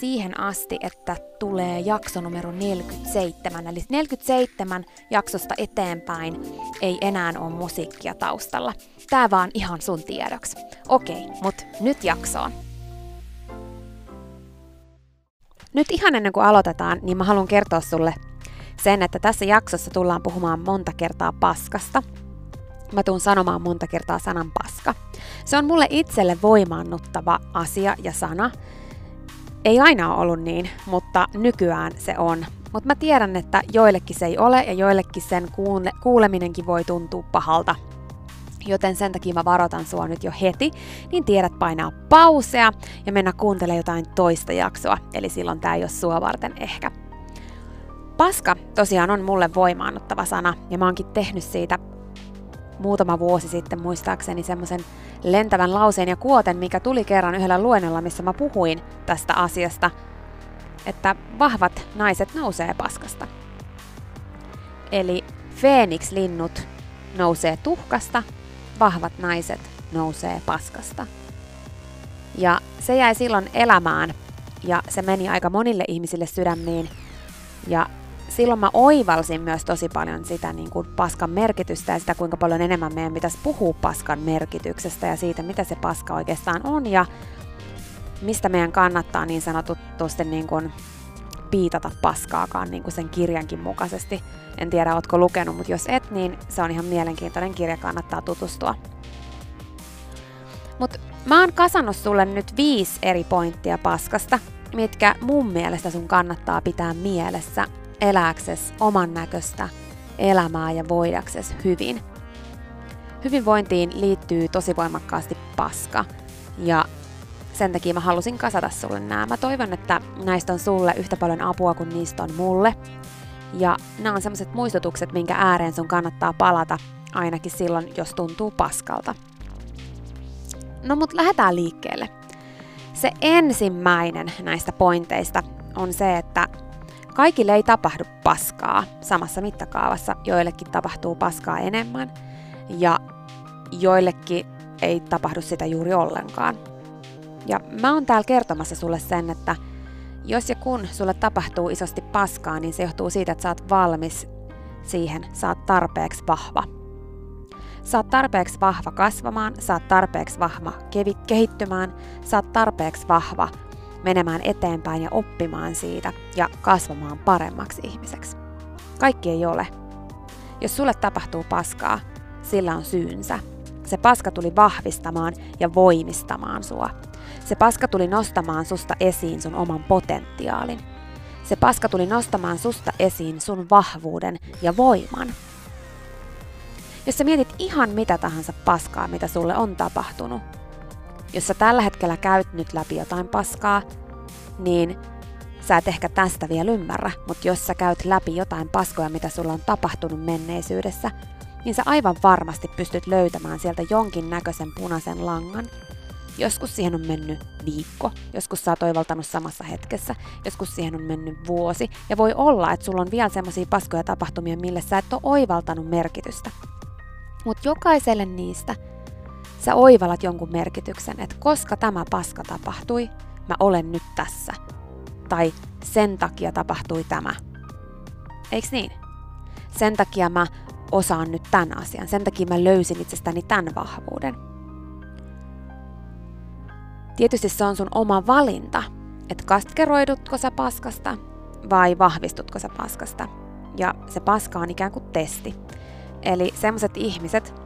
siihen asti, että tulee jakso numero 47. Eli 47 jaksosta eteenpäin ei enää ole musiikkia taustalla. Tää vaan ihan sun tiedoksi. Okei, mut nyt jaksoon. Nyt ihan ennen kuin aloitetaan, niin mä haluan kertoa sulle sen, että tässä jaksossa tullaan puhumaan monta kertaa paskasta. Mä tuun sanomaan monta kertaa sanan paska. Se on mulle itselle voimaannuttava asia ja sana, ei aina ole ollut niin, mutta nykyään se on. Mutta mä tiedän, että joillekin se ei ole ja joillekin sen kuule- kuuleminenkin voi tuntua pahalta. Joten sen takia mä varoitan sua nyt jo heti, niin tiedät painaa pausea ja mennä kuuntelemaan jotain toista jaksoa, eli silloin tää ei ole sua varten ehkä. Paska tosiaan on mulle voimaannuttava sana, ja mä oonkin tehnyt siitä muutama vuosi sitten muistaakseni semmoisen lentävän lauseen ja kuoten, mikä tuli kerran yhdellä luennolla, missä mä puhuin tästä asiasta, että vahvat naiset nousee paskasta. Eli Phoenix-linnut nousee tuhkasta, vahvat naiset nousee paskasta. Ja se jäi silloin elämään ja se meni aika monille ihmisille sydämiin. Ja silloin mä oivalsin myös tosi paljon sitä niin kuin paskan merkitystä ja sitä, kuinka paljon enemmän meidän pitäisi puhua paskan merkityksestä ja siitä, mitä se paska oikeastaan on ja mistä meidän kannattaa niin sanotusti niin kuin piitata paskaakaan niin kuin sen kirjankin mukaisesti. En tiedä, ootko lukenut, mutta jos et, niin se on ihan mielenkiintoinen kirja, kannattaa tutustua. Mutta mä oon kasannut sulle nyt viisi eri pointtia paskasta, mitkä mun mielestä sun kannattaa pitää mielessä elääkses oman näköistä elämää ja voidakses hyvin. Hyvinvointiin liittyy tosi voimakkaasti paska ja sen takia mä halusin kasata sulle nämä. Mä toivon, että näistä on sulle yhtä paljon apua kuin niistä on mulle. Ja nämä on sellaiset muistutukset, minkä ääreen sun kannattaa palata ainakin silloin, jos tuntuu paskalta. No mut lähdetään liikkeelle. Se ensimmäinen näistä pointeista on se, että kaikille ei tapahdu paskaa samassa mittakaavassa. Joillekin tapahtuu paskaa enemmän ja joillekin ei tapahdu sitä juuri ollenkaan. Ja mä oon täällä kertomassa sulle sen, että jos ja kun sulle tapahtuu isosti paskaa, niin se johtuu siitä, että sä oot valmis siihen, sä oot tarpeeksi vahva. Sä oot tarpeeksi vahva kasvamaan, sä oot tarpeeksi vahva kehittymään, sä oot tarpeeksi vahva menemään eteenpäin ja oppimaan siitä ja kasvamaan paremmaksi ihmiseksi. Kaikki ei ole. Jos sulle tapahtuu paskaa, sillä on syynsä. Se paska tuli vahvistamaan ja voimistamaan sua. Se paska tuli nostamaan susta esiin sun oman potentiaalin. Se paska tuli nostamaan susta esiin sun vahvuuden ja voiman. Jos sä mietit ihan mitä tahansa paskaa, mitä sulle on tapahtunut, jos sä tällä hetkellä käyt nyt läpi jotain paskaa, niin sä et ehkä tästä vielä ymmärrä, mutta jos sä käyt läpi jotain paskoja, mitä sulla on tapahtunut menneisyydessä, niin sä aivan varmasti pystyt löytämään sieltä jonkin näköisen punaisen langan. Joskus siihen on mennyt viikko, joskus sä oot oivaltanut samassa hetkessä, joskus siihen on mennyt vuosi, ja voi olla, että sulla on vielä semmoisia paskoja tapahtumia, mille sä et ole oivaltanut merkitystä. Mutta jokaiselle niistä sä oivallat jonkun merkityksen, että koska tämä paska tapahtui, mä olen nyt tässä. Tai sen takia tapahtui tämä. Eiks niin? Sen takia mä osaan nyt tämän asian. Sen takia mä löysin itsestäni tämän vahvuuden. Tietysti se on sun oma valinta, että kaskeroidutko sä paskasta vai vahvistutko sä paskasta. Ja se paska on ikään kuin testi. Eli semmoset ihmiset,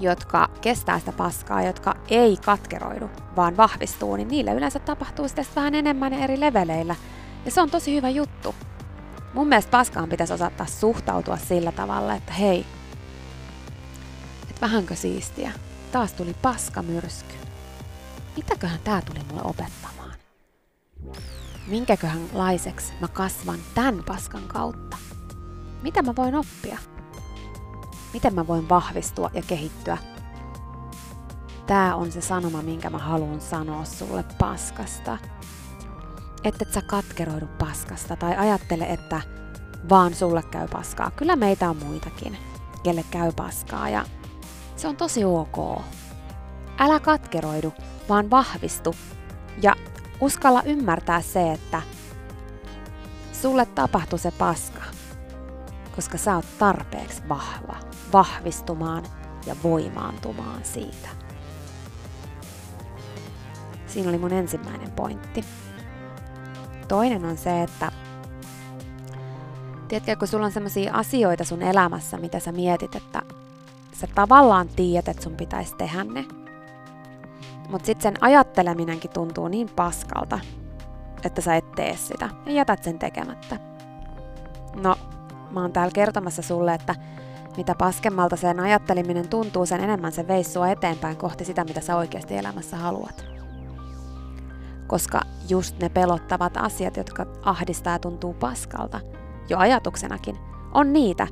jotka kestää sitä paskaa, jotka ei katkeroidu, vaan vahvistuu, niin niille yleensä tapahtuu sitä vähän enemmän eri leveleillä. Ja se on tosi hyvä juttu. Mun mielestä paskaan pitäisi osata suhtautua sillä tavalla, että hei, että vähänkö siistiä, taas tuli paskamyrsky. Mitäköhän tää tuli mulle opettamaan? Minkäköhän laiseksi mä kasvan tämän paskan kautta? Mitä mä voin oppia? Miten mä voin vahvistua ja kehittyä? Tää on se sanoma, minkä mä haluan sanoa sulle paskasta. Että et sä katkeroidu paskasta tai ajattele, että vaan sulle käy paskaa. Kyllä meitä on muitakin, kelle käy paskaa ja se on tosi ok. Älä katkeroidu, vaan vahvistu ja uskalla ymmärtää se, että sulle tapahtui se paska, koska sä oot tarpeeksi vahva vahvistumaan ja voimaantumaan siitä. Siinä oli mun ensimmäinen pointti. Toinen on se, että tiedätkö, kun sulla on sellaisia asioita sun elämässä, mitä sä mietit, että sä tavallaan tiedät, että sun pitäisi tehdä ne, mutta sitten sen ajatteleminenkin tuntuu niin paskalta, että sä et tee sitä ja jätät sen tekemättä. No, mä oon täällä kertomassa sulle, että mitä paskemmalta sen ajatteliminen tuntuu, sen enemmän se veisi sua eteenpäin kohti sitä, mitä sä oikeasti elämässä haluat. Koska just ne pelottavat asiat, jotka ahdistaa ja tuntuu paskalta, jo ajatuksenakin, on niitä,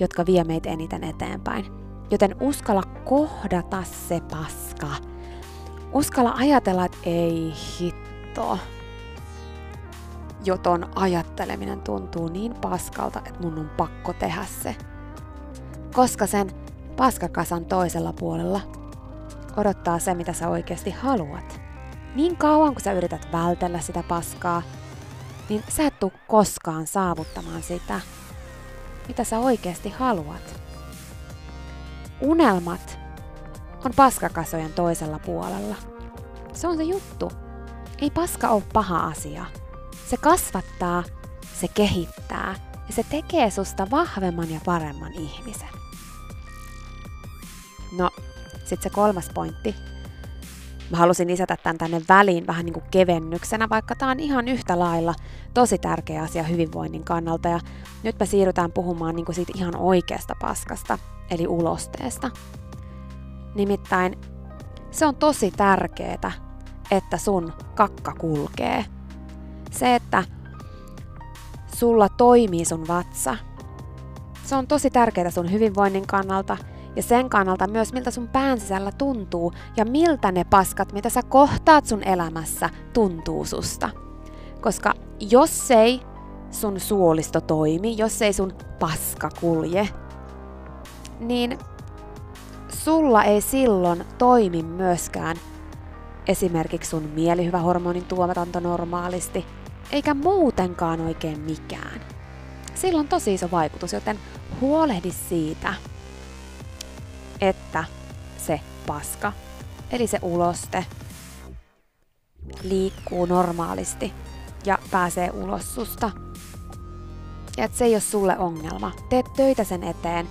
jotka vie meitä eniten eteenpäin. Joten uskalla kohdata se paska. Uskalla ajatella, että ei hitto. Joton ajatteleminen tuntuu niin paskalta, että mun on pakko tehdä se koska sen paskakasan toisella puolella odottaa se, mitä sä oikeasti haluat. Niin kauan kun sä yrität vältellä sitä paskaa, niin sä et tuu koskaan saavuttamaan sitä, mitä sä oikeasti haluat. Unelmat on paskakasojen toisella puolella. Se on se juttu. Ei paska ole paha asia. Se kasvattaa, se kehittää ja se tekee susta vahvemman ja paremman ihmisen. No, sitten se kolmas pointti. Mä halusin lisätä tämän tänne väliin vähän niin kuin kevennyksenä, vaikka tämä on ihan yhtä lailla tosi tärkeä asia hyvinvoinnin kannalta. Ja nyt me siirrytään puhumaan niin kuin siitä ihan oikeasta paskasta, eli ulosteesta. Nimittäin se on tosi tärkeää, että sun kakka kulkee. Se, että sulla toimii sun vatsa. Se on tosi tärkeää sun hyvinvoinnin kannalta Ja sen kannalta myös, miltä sun pään sisällä tuntuu ja miltä ne paskat, mitä sä kohtaat sun elämässä, tuntuu susta. Koska jos ei sun suolisto toimi, jos ei sun paska kulje, niin sulla ei silloin toimi myöskään esimerkiksi sun mielihyvähormonin tuotanto normaalisti, eikä muutenkaan oikein mikään. Sillä on tosi iso vaikutus, joten huolehdi siitä, että se paska, eli se uloste, liikkuu normaalisti ja pääsee ulos susta. Ja että se ei ole sulle ongelma. Teet töitä sen eteen,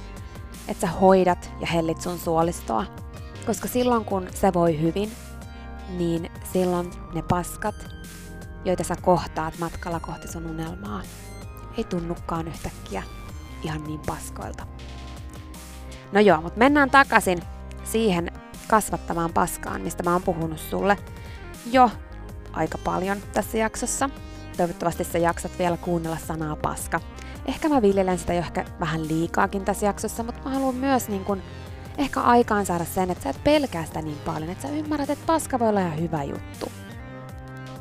että sä hoidat ja hellit sun suolistoa. Koska silloin kun se voi hyvin, niin silloin ne paskat, joita sä kohtaat matkalla kohti sun unelmaa, ei tunnukaan yhtäkkiä ihan niin paskoilta. No joo, mutta mennään takaisin siihen kasvattamaan paskaan, mistä mä oon puhunut sulle jo aika paljon tässä jaksossa. Toivottavasti sä jaksat vielä kuunnella sanaa paska. Ehkä mä viljelen sitä jo ehkä vähän liikaakin tässä jaksossa, mutta mä haluan myös niin kun, ehkä aikaan saada sen, että sä et pelkää sitä niin paljon, että sä ymmärrät, että paska voi olla ihan hyvä juttu.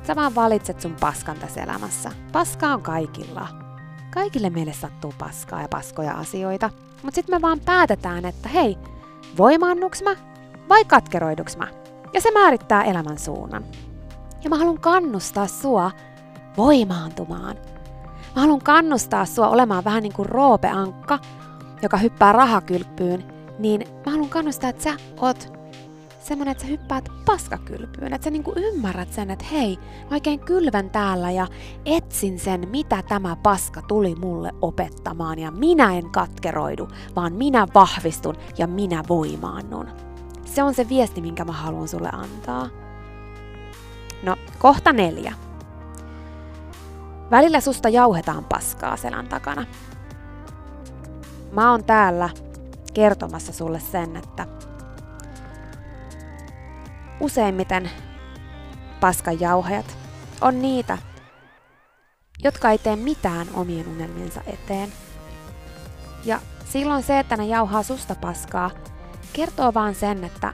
Sä vaan valitset sun paskan tässä elämässä. Paska on kaikilla. Kaikille meille sattuu paskaa ja paskoja asioita. Mutta sitten me vaan päätetään, että hei, voimaannuks mä vai katkeroiduks mä? Ja se määrittää elämän suunnan. Ja mä haluan kannustaa sua voimaantumaan. Mä haluan kannustaa sua olemaan vähän niin kuin roopeankka, joka hyppää rahakylppyyn, niin mä haluan kannustaa, että sä oot semmonen, että sä hyppäät paskakylpyyn, että sä niinku ymmärrät sen, että hei, mä oikein kylvän täällä ja etsin sen, mitä tämä paska tuli mulle opettamaan ja minä en katkeroidu, vaan minä vahvistun ja minä voimaannun. Se on se viesti, minkä mä haluan sulle antaa. No, kohta neljä. Välillä susta jauhetaan paskaa selän takana. Mä oon täällä kertomassa sulle sen, että useimmiten paskanjauhajat on niitä, jotka ei tee mitään omien unelmiensa eteen. Ja silloin se, että ne jauhaa susta paskaa, kertoo vaan sen, että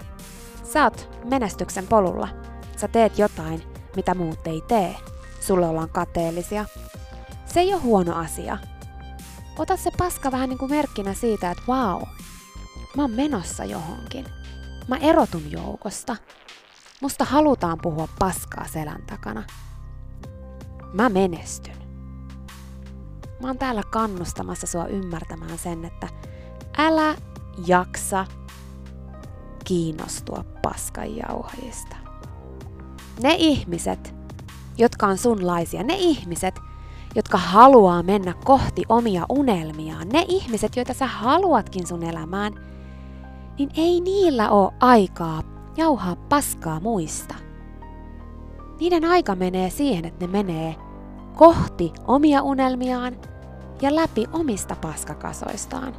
sä oot menestyksen polulla. Sä teet jotain, mitä muut ei tee. Sulle ollaan kateellisia. Se ei ole huono asia. Ota se paska vähän niin kuin merkkinä siitä, että vau, wow, mä oon menossa johonkin. Mä erotun joukosta. Musta halutaan puhua paskaa selän takana. Mä menestyn. Mä oon täällä kannustamassa sua ymmärtämään sen, että älä jaksa kiinnostua paskanjauhajista. Ne ihmiset, jotka on sunlaisia, ne ihmiset, jotka haluaa mennä kohti omia unelmiaan, ne ihmiset, joita sä haluatkin sun elämään, niin ei niillä ole aikaa jauhaa paskaa muista. Niiden aika menee siihen, että ne menee kohti omia unelmiaan ja läpi omista paskakasoistaan.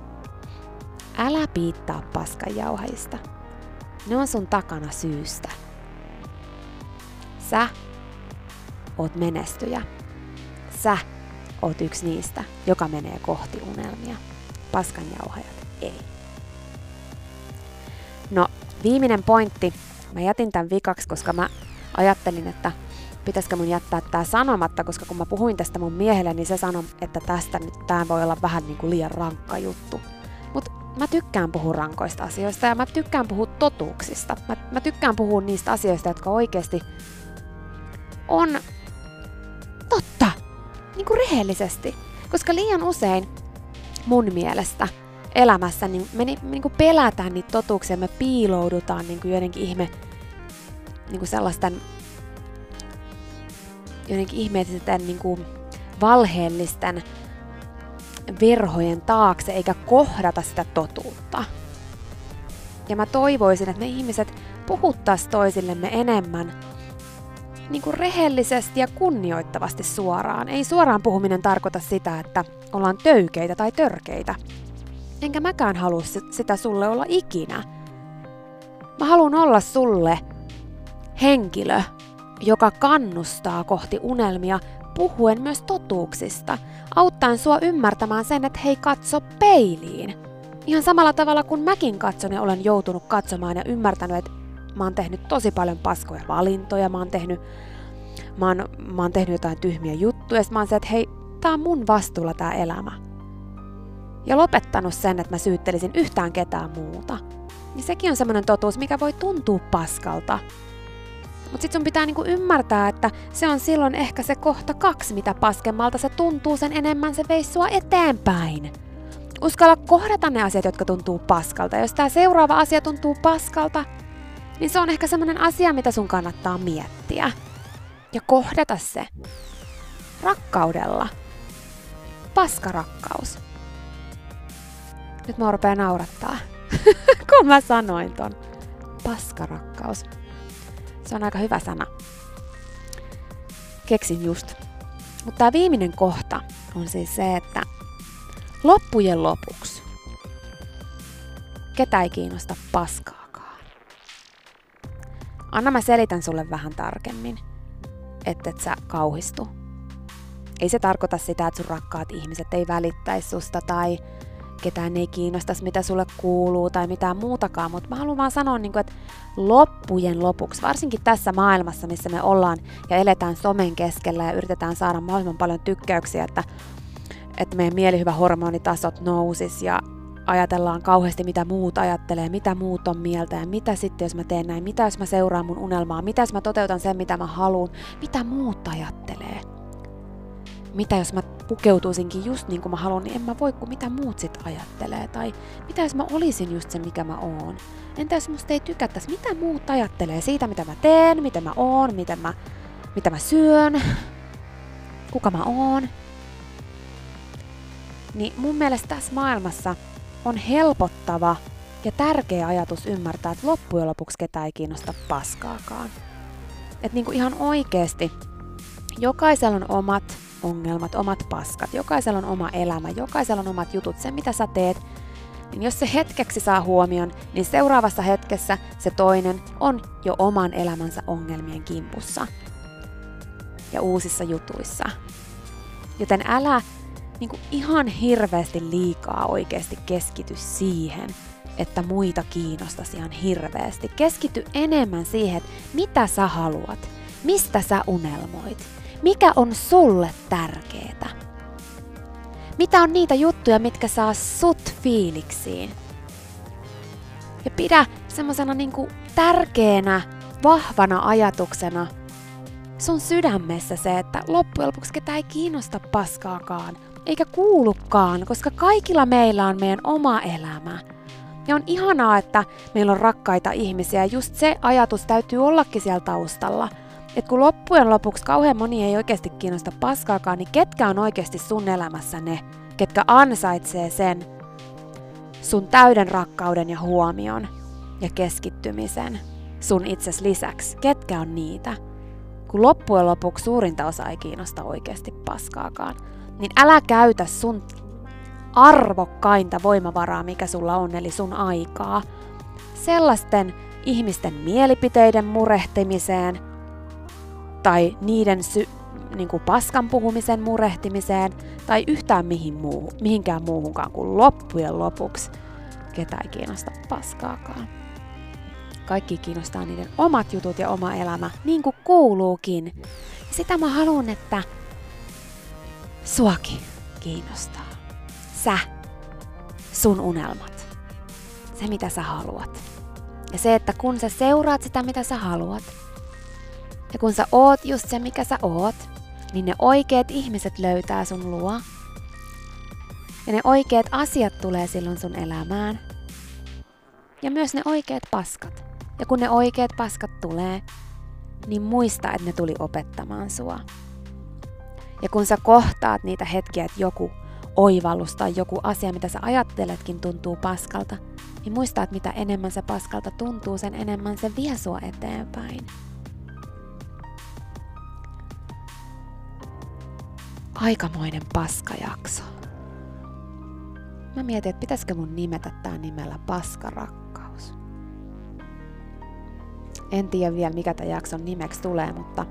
Älä piittaa paskajauhaista. Ne on sun takana syystä. Sä oot menestyjä. Sä oot yksi niistä, joka menee kohti unelmia. Paskanjauhajat ei. No, viimeinen pointti. Mä jätin tämän vikaksi, koska mä ajattelin, että pitäisikö mun jättää tää sanomatta, koska kun mä puhuin tästä mun miehelle, niin se sanoi, että tästä nyt tää voi olla vähän niin kuin liian rankka juttu. Mut mä tykkään puhua rankoista asioista ja mä tykkään puhua totuuksista. Mä, mä tykkään puhua niistä asioista, jotka oikeasti on totta, niin kuin rehellisesti. Koska liian usein mun mielestä elämässä, niin me niin kuin pelätään niitä totuuksia, me piiloudutaan niin kuin joidenkin ihme, niin kuin sellaisten joidenkin ihmeellisten niin kuin valheellisten verhojen taakse, eikä kohdata sitä totuutta. Ja mä toivoisin, että me ihmiset puhuttaisiin toisillemme enemmän niin kuin rehellisesti ja kunnioittavasti suoraan. Ei suoraan puhuminen tarkoita sitä, että ollaan töykeitä tai törkeitä, Enkä mäkään halua sitä sulle olla ikinä. Mä haluan olla sulle henkilö, joka kannustaa kohti unelmia puhuen myös totuuksista, auttaen sua ymmärtämään sen, että hei katso peiliin. Ihan samalla tavalla kuin mäkin katson ja olen joutunut katsomaan ja ymmärtänyt, että mä oon tehnyt tosi paljon paskoja valintoja, mä oon tehnyt, mä oon, mä oon tehnyt jotain tyhmiä juttuja, ja mä oon se, että hei, tää on mun vastuulla tää elämä. Ja lopettanut sen, että mä syyttelisin yhtään ketään muuta. Niin sekin on semmoinen totuus, mikä voi tuntua paskalta. Mutta sit sun pitää niinku ymmärtää, että se on silloin ehkä se kohta kaksi, mitä paskemmalta se tuntuu, sen enemmän se veisi sua eteenpäin. Uskalla kohdata ne asiat, jotka tuntuu paskalta. Jos tämä seuraava asia tuntuu paskalta, niin se on ehkä semmoinen asia, mitä sun kannattaa miettiä. Ja kohdata se. Rakkaudella. Paskarakkaus. Nyt mä rupeaa naurattaa, kun mä sanoin ton. Paskarakkaus. Se on aika hyvä sana. Keksin just. Mutta tämä viimeinen kohta on siis se, että loppujen lopuksi ketä ei kiinnosta paskaakaan. Anna mä selitän sulle vähän tarkemmin, että et sä kauhistu. Ei se tarkoita sitä, että sun rakkaat ihmiset ei välittäisi susta tai ketään ei kiinnostaisi, mitä sulle kuuluu tai mitään muutakaan, mutta mä haluan vaan sanoa, niin kuin, että loppujen lopuksi, varsinkin tässä maailmassa, missä me ollaan ja eletään somen keskellä ja yritetään saada mahdollisimman paljon tykkäyksiä, että, että meidän mielihyvä hormonitasot nousis ja ajatellaan kauheasti, mitä muut ajattelee, mitä muut on mieltä ja mitä sitten, jos mä teen näin, mitä jos mä seuraan mun unelmaa, mitä jos mä toteutan sen, mitä mä haluan, mitä muut ajattelee. Mitä jos mä pukeutuisinkin just niin kuin mä haluan, niin en mä voi, kun mitä muut sit ajattelee. Tai mitä jos mä olisin just se, mikä mä oon. Entä jos musta ei tykättäisi, mitä muut ajattelee siitä, mitä mä teen, miten mä oon, miten mä, mitä mä syön, kuka mä oon. Niin mun mielestä tässä maailmassa on helpottava ja tärkeä ajatus ymmärtää, että loppujen lopuksi ketään ei kiinnosta paskaakaan. Että niinku ihan oikeesti jokaisella on omat ongelmat, omat paskat. Jokaisella on oma elämä, jokaisella on omat jutut. Se, mitä sä teet, niin jos se hetkeksi saa huomion, niin seuraavassa hetkessä se toinen on jo oman elämänsä ongelmien kimpussa ja uusissa jutuissa. Joten älä niin kuin ihan hirveästi liikaa oikeasti keskity siihen, että muita kiinnostaisi ihan hirveästi. Keskity enemmän siihen, että mitä sä haluat, mistä sä unelmoit, mikä on sulle tärkeetä? Mitä on niitä juttuja, mitkä saa sut fiiliksiin? Ja pidä semmosena niinku tärkeänä, vahvana ajatuksena sun sydämessä se, että loppujen lopuksi ketä ei kiinnosta paskaakaan, eikä kuulukaan, koska kaikilla meillä on meidän oma elämä. Ja on ihanaa, että meillä on rakkaita ihmisiä, just se ajatus täytyy ollakin siellä taustalla – että kun loppujen lopuksi kauhean moni ei oikeasti kiinnosta paskaakaan, niin ketkä on oikeasti sun elämässä ne, ketkä ansaitsee sen sun täyden rakkauden ja huomion ja keskittymisen sun itses lisäksi. Ketkä on niitä? Kun loppujen lopuksi suurinta osa ei kiinnosta oikeasti paskaakaan, niin älä käytä sun arvokkainta voimavaraa, mikä sulla on, eli sun aikaa, sellaisten ihmisten mielipiteiden murehtimiseen, tai niiden sy- niin kuin paskan puhumisen murehtimiseen tai yhtään mihin muuhun, mihinkään muuhunkaan kuin loppujen lopuksi ketä ei kiinnosta paskaakaan. Kaikki kiinnostaa niiden omat jutut ja oma elämä, niin kuin kuuluukin. Sitä mä haluan, että suakin kiinnostaa. Sä, sun unelmat, se mitä sä haluat. Ja se, että kun sä seuraat sitä, mitä sä haluat, ja kun sä oot just se, mikä sä oot, niin ne oikeat ihmiset löytää sun luo. Ja ne oikeat asiat tulee silloin sun elämään. Ja myös ne oikeat paskat. Ja kun ne oikeat paskat tulee, niin muista, että ne tuli opettamaan sua. Ja kun sä kohtaat niitä hetkiä, että joku oivallus tai joku asia, mitä sä ajatteletkin, tuntuu paskalta, niin muista, että mitä enemmän se paskalta tuntuu, sen enemmän se vie sua eteenpäin. Aikamoinen paskajakso. Mä mietin, että pitäisikö mun nimetä tää nimellä Paskarakkaus. En tiedä vielä mikä tämän jakson nimeksi tulee, mutta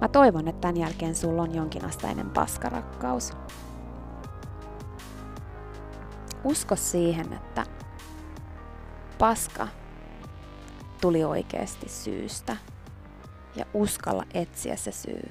mä toivon, että tämän jälkeen sulla on jonkinasteinen paskarakkaus. usko siihen, että paska tuli oikeasti syystä ja uskalla etsiä se syy,